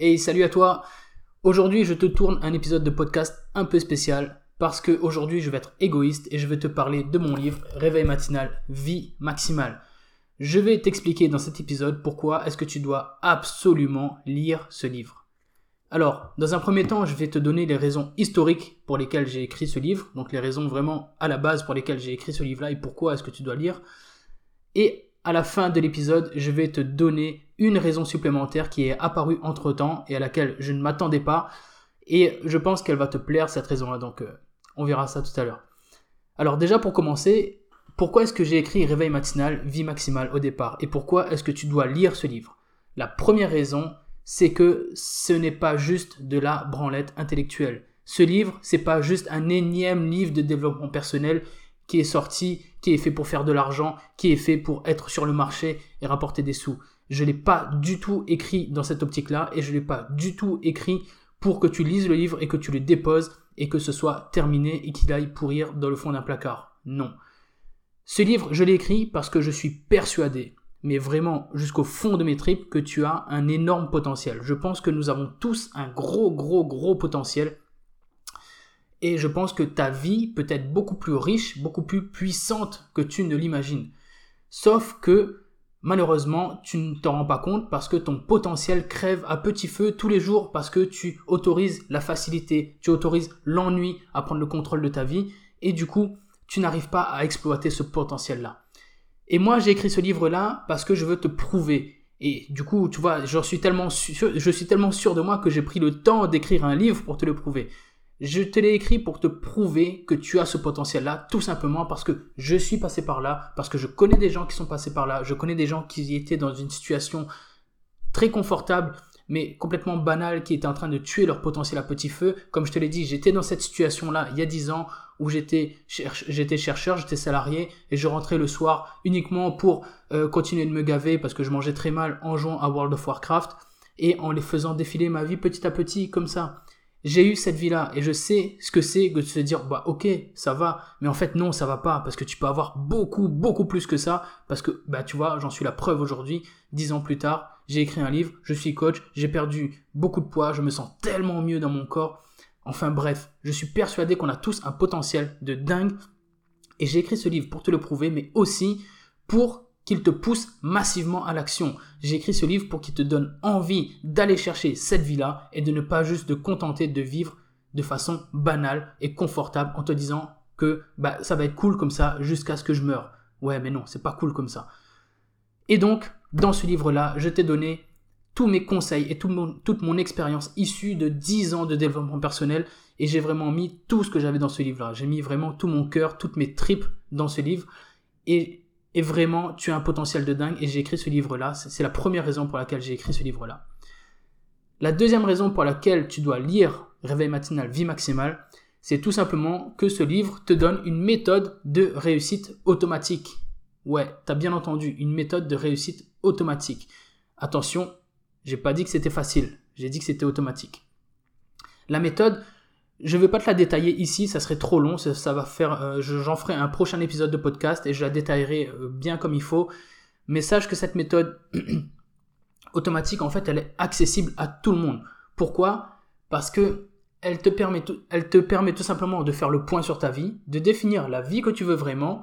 Et salut à toi. Aujourd'hui, je te tourne un épisode de podcast un peu spécial parce que aujourd'hui, je vais être égoïste et je vais te parler de mon livre Réveil matinal, vie maximale. Je vais t'expliquer dans cet épisode pourquoi est-ce que tu dois absolument lire ce livre. Alors, dans un premier temps, je vais te donner les raisons historiques pour lesquelles j'ai écrit ce livre, donc les raisons vraiment à la base pour lesquelles j'ai écrit ce livre-là et pourquoi est-ce que tu dois lire. Et à la fin de l'épisode, je vais te donner une raison supplémentaire qui est apparue entre temps et à laquelle je ne m'attendais pas. Et je pense qu'elle va te plaire cette raison-là. Donc euh, on verra ça tout à l'heure. Alors déjà pour commencer, pourquoi est-ce que j'ai écrit Réveil matinal, vie maximale au départ? Et pourquoi est-ce que tu dois lire ce livre? La première raison, c'est que ce n'est pas juste de la branlette intellectuelle. Ce livre, c'est pas juste un énième livre de développement personnel qui est sorti, qui est fait pour faire de l'argent, qui est fait pour être sur le marché et rapporter des sous. Je l'ai pas du tout écrit dans cette optique-là et je l'ai pas du tout écrit pour que tu lises le livre et que tu le déposes et que ce soit terminé et qu'il aille pourrir dans le fond d'un placard. Non. Ce livre, je l'ai écrit parce que je suis persuadé, mais vraiment jusqu'au fond de mes tripes, que tu as un énorme potentiel. Je pense que nous avons tous un gros, gros, gros potentiel et je pense que ta vie peut être beaucoup plus riche, beaucoup plus puissante que tu ne l'imagines. Sauf que malheureusement, tu ne t'en rends pas compte parce que ton potentiel crève à petit feu tous les jours parce que tu autorises la facilité, tu autorises l'ennui à prendre le contrôle de ta vie et du coup, tu n'arrives pas à exploiter ce potentiel-là. Et moi, j'ai écrit ce livre-là parce que je veux te prouver. Et du coup, tu vois, je suis tellement sûr, je suis tellement sûr de moi que j'ai pris le temps d'écrire un livre pour te le prouver. Je te l'ai écrit pour te prouver que tu as ce potentiel-là, tout simplement parce que je suis passé par là, parce que je connais des gens qui sont passés par là, je connais des gens qui étaient dans une situation très confortable, mais complètement banale, qui étaient en train de tuer leur potentiel à petit feu. Comme je te l'ai dit, j'étais dans cette situation-là il y a 10 ans où j'étais chercheur, j'étais salarié et je rentrais le soir uniquement pour euh, continuer de me gaver parce que je mangeais très mal en jouant à World of Warcraft et en les faisant défiler ma vie petit à petit comme ça j'ai eu cette vie-là et je sais ce que c'est que de se dire bah ok ça va mais en fait non ça va pas parce que tu peux avoir beaucoup beaucoup plus que ça parce que bah tu vois j'en suis la preuve aujourd'hui. Dix ans plus tard j'ai écrit un livre je suis coach j'ai perdu beaucoup de poids je me sens tellement mieux dans mon corps. Enfin bref je suis persuadé qu'on a tous un potentiel de dingue et j'ai écrit ce livre pour te le prouver mais aussi pour qu'il te pousse massivement à l'action. J'ai écrit ce livre pour qu'il te donne envie d'aller chercher cette vie-là et de ne pas juste te contenter de vivre de façon banale et confortable en te disant que bah, ça va être cool comme ça jusqu'à ce que je meure. Ouais, mais non, c'est pas cool comme ça. Et donc, dans ce livre-là, je t'ai donné tous mes conseils et toute mon expérience issue de 10 ans de développement personnel et j'ai vraiment mis tout ce que j'avais dans ce livre-là. J'ai mis vraiment tout mon cœur, toutes mes tripes dans ce livre et et vraiment, tu as un potentiel de dingue. Et j'ai écrit ce livre-là. C'est la première raison pour laquelle j'ai écrit ce livre-là. La deuxième raison pour laquelle tu dois lire Réveil matinal, vie maximale, c'est tout simplement que ce livre te donne une méthode de réussite automatique. Ouais, t'as bien entendu, une méthode de réussite automatique. Attention, j'ai pas dit que c'était facile, j'ai dit que c'était automatique. La méthode, je ne vais pas te la détailler ici, ça serait trop long, ça, va faire, euh, j'en ferai un prochain épisode de podcast et je la détaillerai euh, bien comme il faut. Mais sache que cette méthode automatique, en fait, elle est accessible à tout le monde. Pourquoi? Parce que elle te permet tout, elle te permet tout simplement de faire le point sur ta vie, de définir la vie que tu veux vraiment,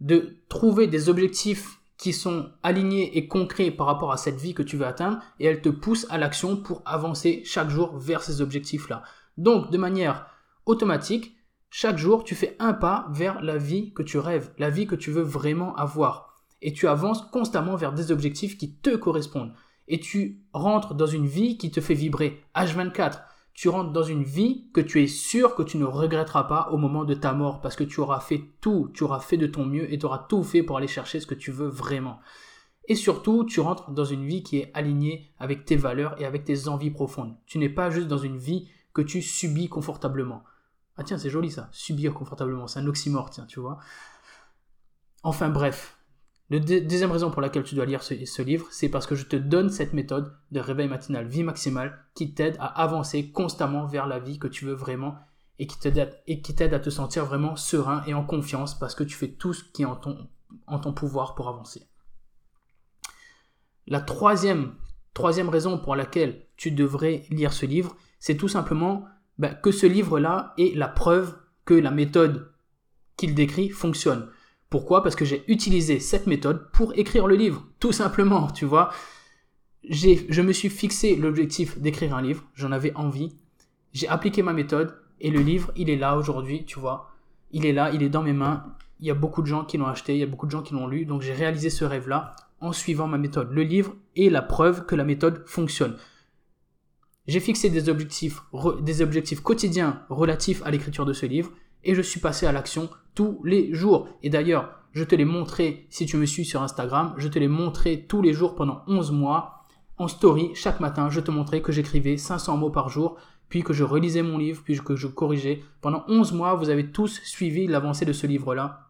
de trouver des objectifs qui sont alignés et concrets par rapport à cette vie que tu veux atteindre, et elle te pousse à l'action pour avancer chaque jour vers ces objectifs-là. Donc, de manière automatique, chaque jour, tu fais un pas vers la vie que tu rêves, la vie que tu veux vraiment avoir. Et tu avances constamment vers des objectifs qui te correspondent. Et tu rentres dans une vie qui te fait vibrer. H24, tu rentres dans une vie que tu es sûr que tu ne regretteras pas au moment de ta mort parce que tu auras fait tout, tu auras fait de ton mieux et tu auras tout fait pour aller chercher ce que tu veux vraiment. Et surtout, tu rentres dans une vie qui est alignée avec tes valeurs et avec tes envies profondes. Tu n'es pas juste dans une vie que tu subis confortablement. Ah tiens, c'est joli ça, subir confortablement, c'est un oxymore, tiens, tu vois. Enfin bref, la deuxième raison pour laquelle tu dois lire ce, livre, c'est parce que je te donne cette méthode de réveil matinal, vie maximale, qui t'aide à avancer constamment vers la vie que tu veux vraiment et qui t'aide à te sentir vraiment serein et en confiance parce que tu fais tout ce qui est en ton, en ton pouvoir pour avancer. La troisième Troisième raison pour laquelle tu devrais lire ce livre, c'est tout simplement bah, que ce livre-là est la preuve que la méthode qu'il décrit fonctionne. Pourquoi? Parce que j'ai utilisé cette méthode pour écrire le livre, tout simplement, tu vois. Je me suis fixé l'objectif d'écrire un livre, j'en avais envie, j'ai appliqué ma méthode et le livre, il est là aujourd'hui, tu vois. Il est là, il est dans mes mains. Il y a beaucoup de gens qui l'ont acheté, il y a beaucoup de gens qui l'ont lu, donc j'ai réalisé ce rêve-là en suivant ma méthode. Le livre est la preuve que la méthode fonctionne. J'ai fixé des objectifs, quotidiens relatifs à l'écriture de ce livre et je suis passé à l'action tous les jours. Et d'ailleurs, je te l'ai montré, si tu me suis sur Instagram, je te l'ai montré tous les jours pendant 11 mois. En story, chaque matin, je te montrais que j'écrivais 500 mots par jour, puis que je relisais mon livre, puis que je corrigeais. Pendant 11 mois, vous avez tous suivi l'avancée de ce livre-là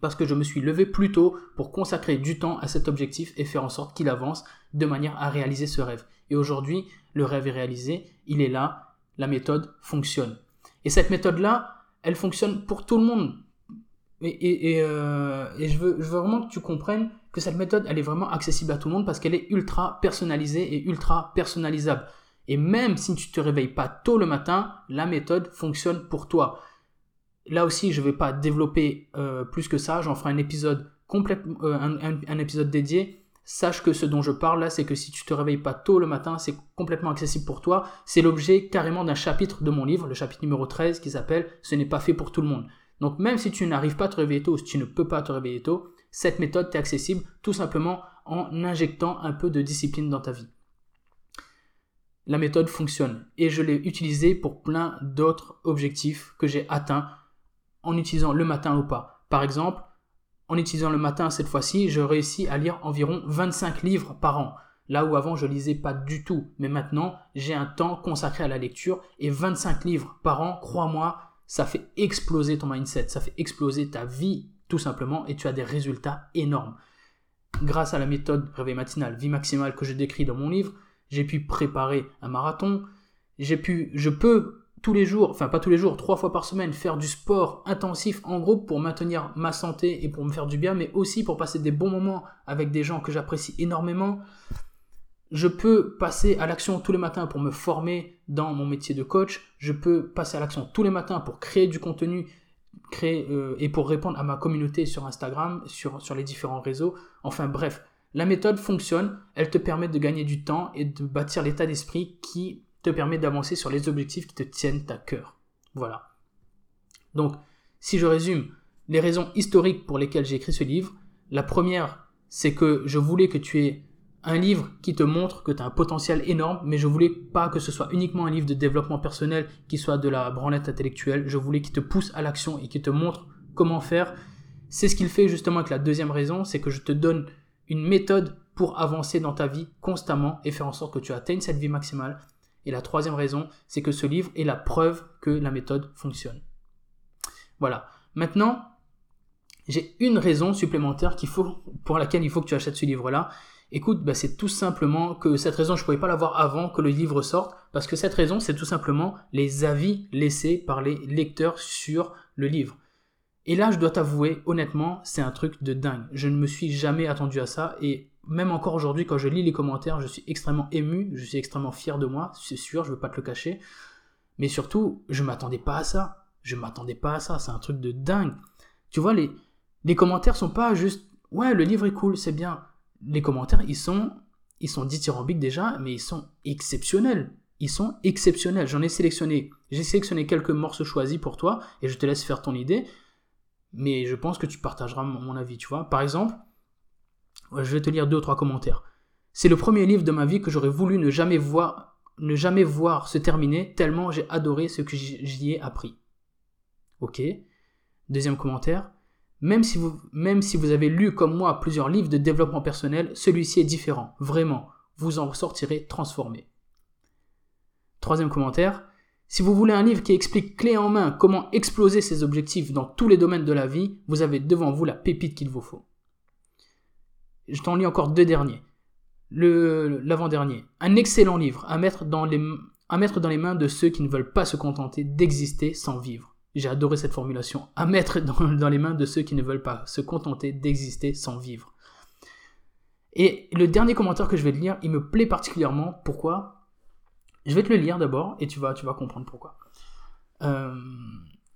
parce que je me suis levé plus tôt pour consacrer du temps à cet objectif et faire en sorte qu'il avance de manière à réaliser ce rêve. Et aujourd'hui, le rêve est réalisé, il est là, la méthode fonctionne. Et cette méthode-là, elle fonctionne pour tout le monde. Et, euh, je, veux, vraiment que tu comprennes que cette méthode, elle est vraiment accessible à tout le monde parce qu'elle est ultra personnalisée et ultra personnalisable. Et même si tu te réveilles pas tôt le matin, la méthode fonctionne pour toi. Là aussi, je ne vais pas développer euh, plus que ça. J'en ferai un épisode complètement, euh, un, épisode dédié. Sache que ce dont je parle là, c'est que si tu te réveilles pas tôt le matin, c'est complètement accessible pour toi. C'est l'objet carrément d'un chapitre de mon livre, le chapitre numéro 13, qui s'appelle Ce n'est pas fait pour tout le monde. Donc même si tu n'arrives pas à te réveiller tôt, si tu ne peux pas te réveiller tôt, cette méthode t'est accessible tout simplement en injectant un peu de discipline dans ta vie. La méthode fonctionne et je l'ai utilisée pour plein d'autres objectifs que j'ai atteints en utilisant le matin ou pas. Par exemple, en utilisant le matin cette fois-ci, je réussis à lire environ 25 livres par an. Là où avant je lisais pas du tout, mais maintenant j'ai un temps consacré à la lecture et 25 livres par an, crois-moi, ça fait exploser ton mindset, ça fait exploser ta vie tout simplement et tu as des résultats énormes. Grâce à la méthode réveil matinal, vie maximale que je décris dans mon livre, j'ai pu préparer un marathon, j'ai pu, je peux tous les jours, enfin pas tous les jours, trois fois par semaine, faire du sport intensif en groupe pour maintenir ma santé et pour me faire du bien, mais aussi pour passer des bons moments avec des gens que j'apprécie énormément. Je peux passer à l'action tous les matins pour me former dans mon métier de coach. Je peux passer à l'action tous les matins pour créer du contenu euh, et pour répondre à ma communauté sur Instagram, sur les différents réseaux. Enfin bref, la méthode fonctionne, elle te permet de gagner du temps et de bâtir l'état d'esprit qui te permet d'avancer sur les objectifs qui te tiennent à cœur. Voilà. Donc, si je résume les raisons historiques pour lesquelles j'ai écrit ce livre, la première, c'est que je voulais que tu aies un livre qui te montre que tu as un potentiel énorme, mais je voulais pas que ce soit uniquement un livre de développement personnel qui soit de la branlette intellectuelle. Je voulais qu'il te pousse à l'action et qu'il te montre comment faire. C'est ce qu'il fait justement avec la deuxième raison, c'est que je te donne une méthode pour avancer dans ta vie constamment et faire en sorte que tu atteignes cette vie maximale et la troisième raison, c'est que ce livre est la preuve que la méthode fonctionne. Voilà. Maintenant, j'ai une raison supplémentaire pour laquelle il faut que tu achètes ce livre-là. Écoute, bah, c'est tout simplement que cette raison, je ne pouvais pas l'avoir avant que le livre sorte, parce que cette raison, c'est tout simplement les avis laissés par les lecteurs sur le livre. Et là, je dois t'avouer, honnêtement, c'est un truc de dingue. Je ne me suis jamais attendu à ça, et même encore aujourd'hui, quand je lis les commentaires, je suis extrêmement ému, je suis extrêmement fier de moi, c'est sûr, je veux pas te le cacher. Mais surtout, je m'attendais pas à ça. Je m'attendais pas à ça, c'est un truc de dingue. Tu vois, les, les commentaires sont pas juste ouais, le livre est cool, c'est bien. Les commentaires, ils sont ils sont dithyrambiques déjà, mais ils sont exceptionnels. Ils sont exceptionnels. J'en ai sélectionné, j'ai sélectionné quelques morceaux choisis pour toi et je te laisse faire ton idée. Mais je pense que tu partageras mon avis, tu vois. Par exemple, je vais te lire deux ou trois commentaires. C'est le premier livre de ma vie que j'aurais voulu ne jamais voir, ne jamais voir se terminer, tellement j'ai adoré ce que j'y ai appris. Ok. Deuxième commentaire. Même si, vous, même si vous avez lu comme moi plusieurs livres de développement personnel, celui-ci est différent. Vraiment. Vous en sortirez transformé. Troisième commentaire. Si vous voulez un livre qui explique clé en main comment exploser ses objectifs dans tous les domaines de la vie, vous avez devant vous la pépite qu'il vous faut. Je t'en lis encore deux derniers. L'avant-dernier. Un excellent livre à mettre, dans les, mains de ceux qui ne veulent pas se contenter d'exister sans vivre. J'ai adoré cette formulation. À mettre dans, les mains de ceux qui ne veulent pas se contenter d'exister sans vivre. Et le dernier commentaire que je vais te lire, il me plaît particulièrement. Pourquoi? Je vais te le lire d'abord et tu vas, tu vas comprendre pourquoi. Euh,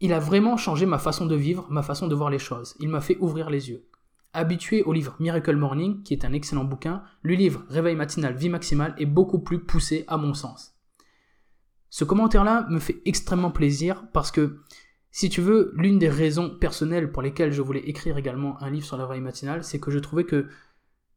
il a vraiment changé ma façon de vivre, ma façon de voir les choses. Il m'a fait ouvrir les yeux. Habitué au livre Miracle Morning, qui est un excellent bouquin, le livre Réveil matinal, vie maximale est beaucoup plus poussé à mon sens. Ce commentaire-là me fait extrêmement plaisir parce que, si tu veux, l'une des raisons personnelles pour lesquelles je voulais écrire également un livre sur la réveil matinal, c'est que je trouvais que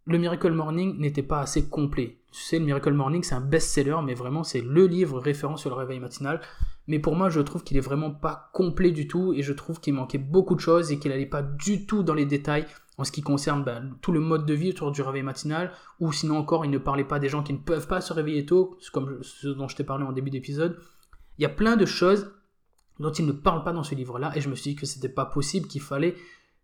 le Miracle Morning n'était pas assez complet. Tu sais, le Miracle Morning, c'est un best-seller, mais vraiment, c'est le livre référent sur le réveil matinal. Mais pour moi, je trouve qu'il est vraiment pas complet du tout, et je trouve qu'il manquait beaucoup de choses, et qu'il n'allait pas du tout dans les détails en ce qui concerne ben, tout le mode de vie autour du réveil matinal, ou sinon encore, il ne parlait pas des gens qui ne peuvent pas se réveiller tôt, comme ce dont je t'ai parlé en début d'épisode. Il y a plein de choses dont il ne parle pas dans ce livre-là, et je me suis dit que c'était pas possible, qu'il fallait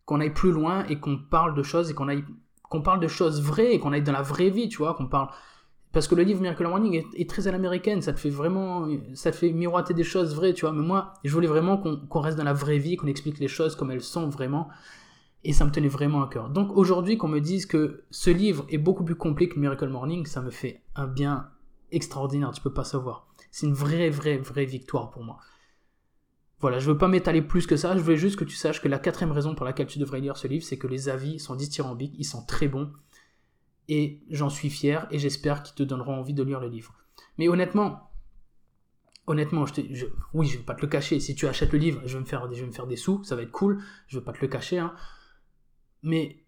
qu'on aille plus loin et qu'on parle de choses et qu'on aille qu'on parle de choses vraies et qu'on aille dans la vraie vie, tu vois, qu'on parle. Parce que le livre Miracle Morning est, très à l'américaine, ça te fait vraiment, ça te fait miroiter des choses vraies, tu vois. Mais moi, je voulais vraiment qu'on reste dans la vraie vie, qu'on explique les choses comme elles sont vraiment. Et ça me tenait vraiment à cœur. Donc aujourd'hui, qu'on me dise que ce livre est beaucoup plus complet que Miracle Morning, ça me fait un bien extraordinaire, tu peux pas savoir. C'est une vraie, vraie, vraie victoire pour moi. Voilà, je veux pas m'étaler plus que ça, je voulais juste que tu saches que la quatrième raison pour laquelle tu devrais lire ce livre, c'est que les avis sont dithyrambiques, ils sont très bons, et j'en suis fier, et j'espère qu'ils te donneront envie de lire le livre. Mais honnêtement, honnêtement, je, je oui, je vais pas te le cacher, si tu achètes le livre, je vais me faire, je vais me faire des sous, ça va être cool, je veux pas te le cacher, hein. Mais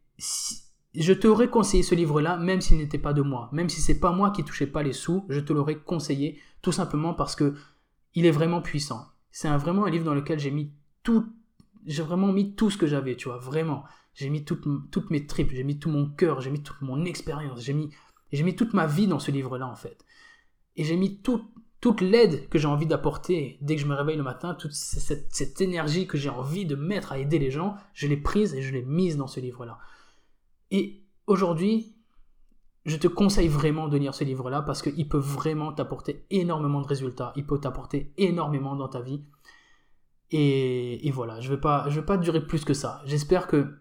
je t'aurais conseillé ce livre-là, même s'il n'était pas de moi, même si c'est pas moi qui touchais pas les sous, je te l'aurais conseillé, tout simplement parce que il est vraiment puissant c'est vraiment un livre dans lequel j'ai mis tout, j'ai vraiment mis tout ce que j'avais, tu vois, vraiment. J'ai mis toutes, mes tripes, j'ai mis tout mon cœur, j'ai mis toute mon expérience, j'ai mis, j'ai mis toute ma vie dans ce livre-là, en fait. Et j'ai mis toute l'aide que j'ai envie d'apporter dès que je me réveille le matin, toute cette, énergie que j'ai envie de mettre à aider les gens, je l'ai prise et je l'ai mise dans ce livre-là. Et aujourd'hui, je te conseille vraiment de lire ce livre-là parce qu'il peut vraiment t'apporter énormément de résultats. Il peut t'apporter énormément dans ta vie. Et, voilà, je ne vais pas durer plus que ça. J'espère que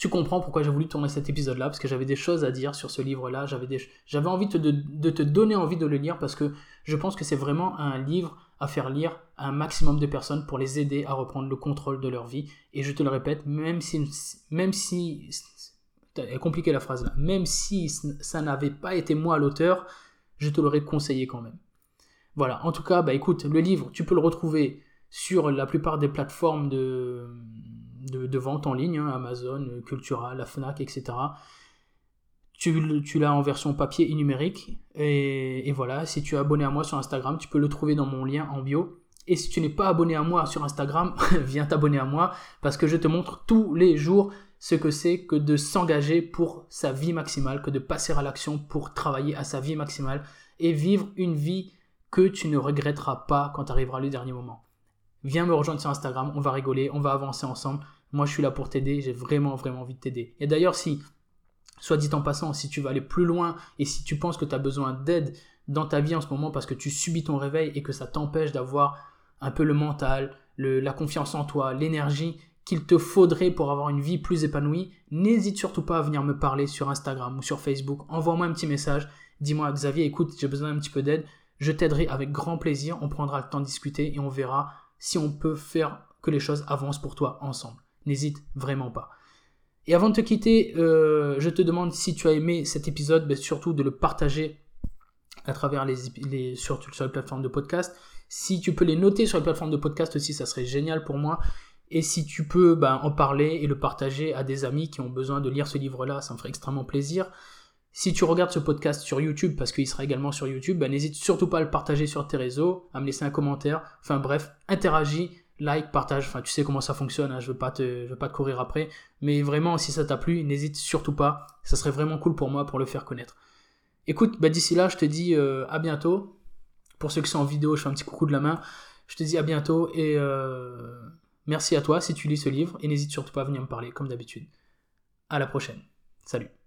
tu comprends pourquoi j'ai voulu tourner cet épisode-là, parce que j'avais des choses à dire sur ce livre-là. J'avais, j'avais envie de, de, te donner envie de le lire parce que je pense que c'est vraiment un livre à faire lire à un maximum de personnes pour les aider à reprendre le contrôle de leur vie. Et je te le répète, même si, même si est compliqué la phrase là. Même si ça n'avait pas été moi l'auteur, je te l'aurais conseillé quand même. Voilà, en tout cas, bah écoute, le livre, tu peux le retrouver sur la plupart des plateformes de, de, vente en ligne, hein, Amazon, Cultura, la FNAC, etc. Tu, tu l'as en version papier et numérique. Et, et, voilà, si tu es abonné à moi sur Instagram, tu peux le trouver dans mon lien en bio. Et si tu n'es pas abonné à moi sur Instagram, viens t'abonner à moi parce que je te montre tous les jours ce que c'est que de s'engager pour sa vie maximale, que de passer à l'action pour travailler à sa vie maximale et vivre une vie que tu ne regretteras pas quand arrivera le dernier moment. Viens me rejoindre sur Instagram, on va rigoler, on va avancer ensemble. Moi, je suis là pour t'aider, j'ai vraiment, vraiment envie de t'aider. Et d'ailleurs, si, soit dit en passant, si tu veux aller plus loin et si tu penses que tu as besoin d'aide dans ta vie en ce moment parce que tu subis ton réveil et que ça t'empêche d'avoir un peu le mental, la confiance en toi, l'énergie qu'il te faudrait pour avoir une vie plus épanouie, n'hésite surtout pas à venir me parler sur Instagram ou sur Facebook. Envoie-moi un petit message. Dis-moi, Xavier, écoute, j'ai besoin d'un petit peu d'aide. Je t'aiderai avec grand plaisir. On prendra le temps de discuter et on verra si on peut faire que les choses avancent pour toi ensemble. N'hésite vraiment pas. Et avant de te quitter, euh, je te demande si tu as aimé cet épisode, mais surtout de le partager à travers les, sur les plateformes de podcast. Si tu peux les noter sur les plateformes de podcast aussi, ça serait génial pour moi. Et si tu peux ben, en parler et le partager à des amis qui ont besoin de lire ce livre-là, ça me ferait extrêmement plaisir. Si tu regardes ce podcast sur YouTube, parce qu'il sera également sur YouTube, ben, n'hésite surtout pas à le partager sur tes réseaux, à me laisser un commentaire. Enfin bref, interagis, like, partage. Enfin, tu sais comment ça fonctionne, hein, je ne veux, pas te, courir après. Mais vraiment, si ça t'a plu, n'hésite surtout pas. Ça serait vraiment cool pour moi pour le faire connaître. Écoute, ben, d'ici là, je te dis euh, à bientôt. Pour ceux qui sont en vidéo, je fais un petit coucou de la main. Je te dis à bientôt et... Euh, Merci à toi si tu lis ce livre et n'hésite surtout pas à venir me parler comme d'habitude. À la prochaine. Salut.